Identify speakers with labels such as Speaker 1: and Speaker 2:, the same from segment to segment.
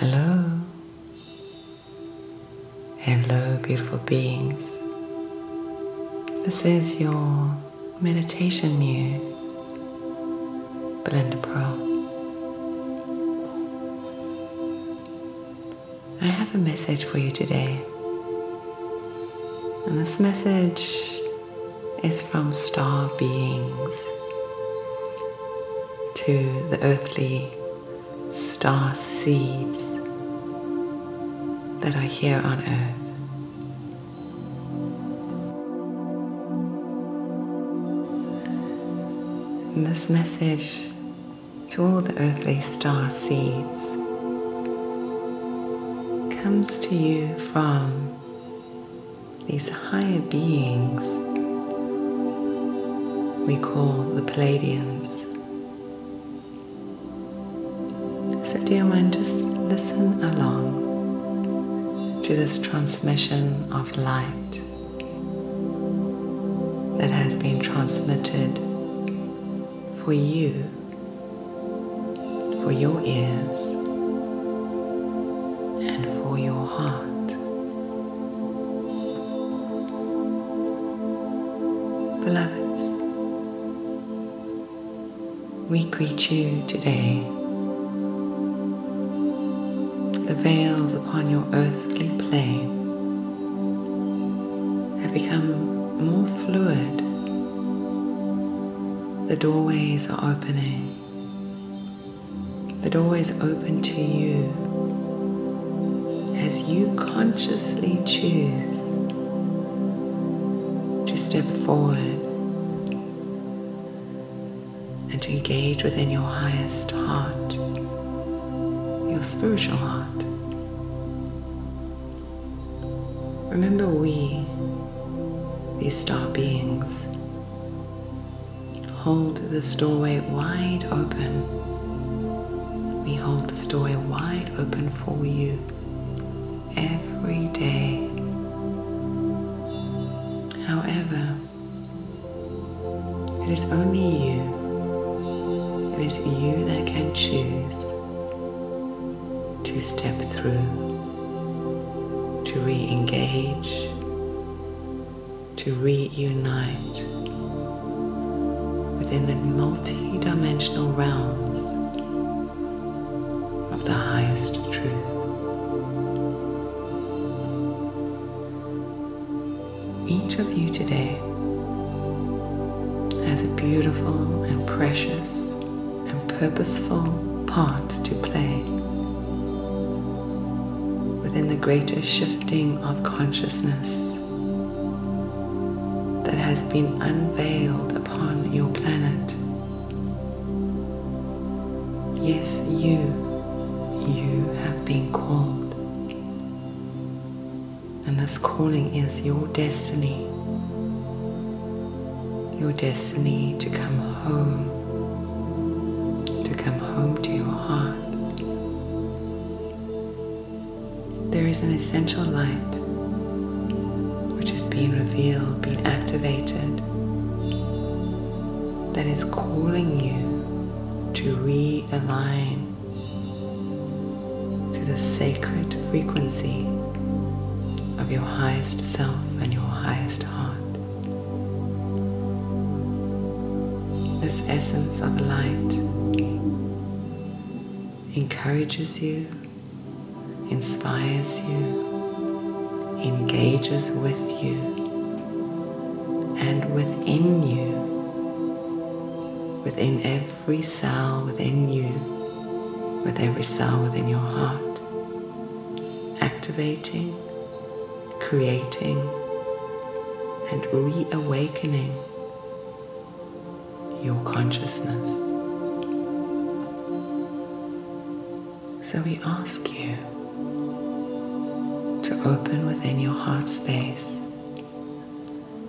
Speaker 1: Hello. Hello, beautiful beings. This is your meditation muse, Belinda Pearl. I have a message for you today. And this message is from star beings to the earthly star seeds that are here on earth. This message to all the earthly star seeds comes to you from these higher beings we call the Pleiadians. So, dear one, just listen along to this transmission of light that has been transmitted for you, for your ears, and for your heart. Beloveds, we greet you today become more fluid. The doorways are opening. The door is open to you as you consciously choose to step forward and to engage within your highest heart, your spiritual heart. Remember, we, these star beings, hold this doorway wide open. We hold this doorway wide open for you every day. However, it is only you, it is you that can choose to step through to re engage, to reunite within the multi dimensional realms of the highest truth. Each of you today has a beautiful and precious and purposeful part to play within the greater shifting of consciousness has been unveiled upon your planet. Yes, you, you have been called. And this calling is your destiny. Your destiny to come home, to come home to your heart there is an essential light being revealed, being activated, that is calling you to realign to the sacred frequency of your highest self and your highest heart. This essence of light encourages you inspires you, engages with you, and within you, within every cell within you, with every cell within your heart, activating, creating, and reawakening your consciousness. So we ask you to open within your heart space,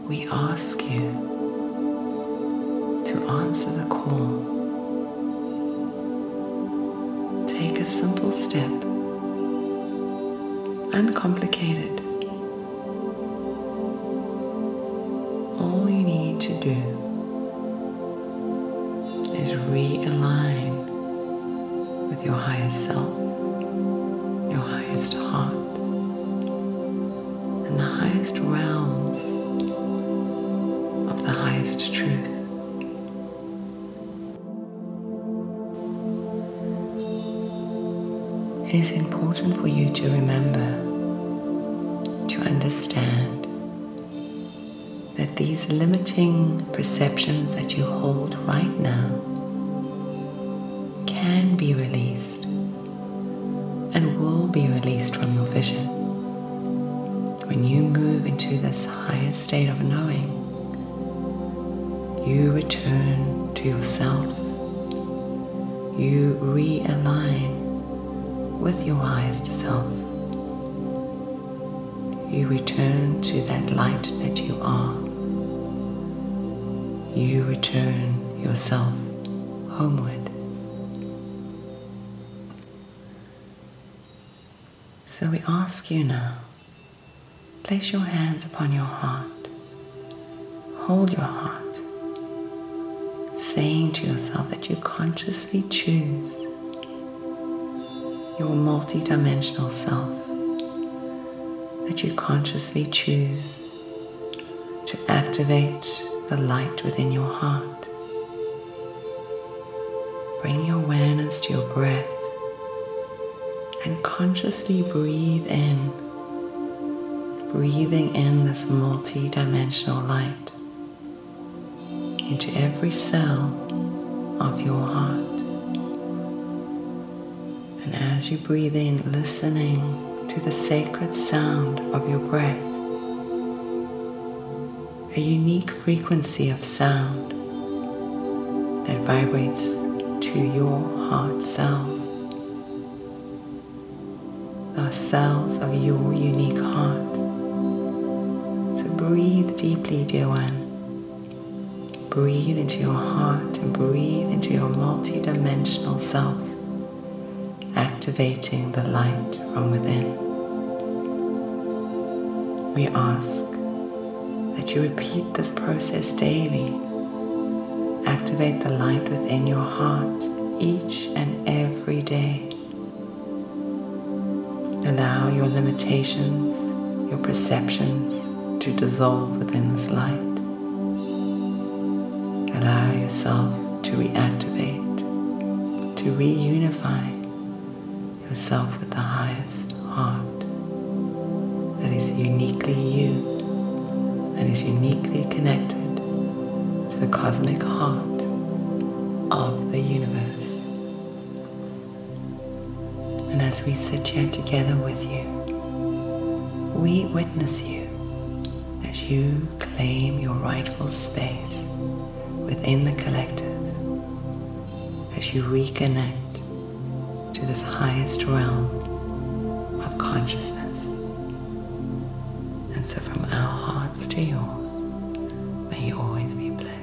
Speaker 1: we ask you to answer the call. Take a simple step, uncomplicated. All you need to do is realign with your higher self your highest realms of the highest truth. It is important for you to remember, to understand that these limiting perceptions that you hold right now can be released and will be released from your vision. When you move into this higher state of knowing, you return to yourself. You realign with your highest self. You return to that light that you are. You return yourself homeward. So we ask you now, place your hands upon your heart. Hold your heart, saying to yourself that you consciously choose your multidimensional self, that you consciously choose to activate the light within your heart. Bring your awareness to your breath and consciously breathe in, breathing in this multi-dimensional light into every cell of your heart. And as you breathe in, listening to the sacred sound of your breath, a unique frequency of sound that vibrates to your heart cells, the cells of your unique heart. Breathe deeply, dear one. Breathe into your heart and breathe into your multidimensional self activating the light from within. We ask that you repeat this process daily. Activate the light within your heart each and every day. Allow your limitations, your perceptions to dissolve within this light. Allow yourself to reactivate, to reunify yourself with the highest heart that is uniquely you and is uniquely connected to the cosmic heart of the universe. And as we sit here together with you, we witness you as you claim your rightful space within the collective, as you reconnect to this highest realm of consciousness. And so from our hearts to yours, may you always be blessed.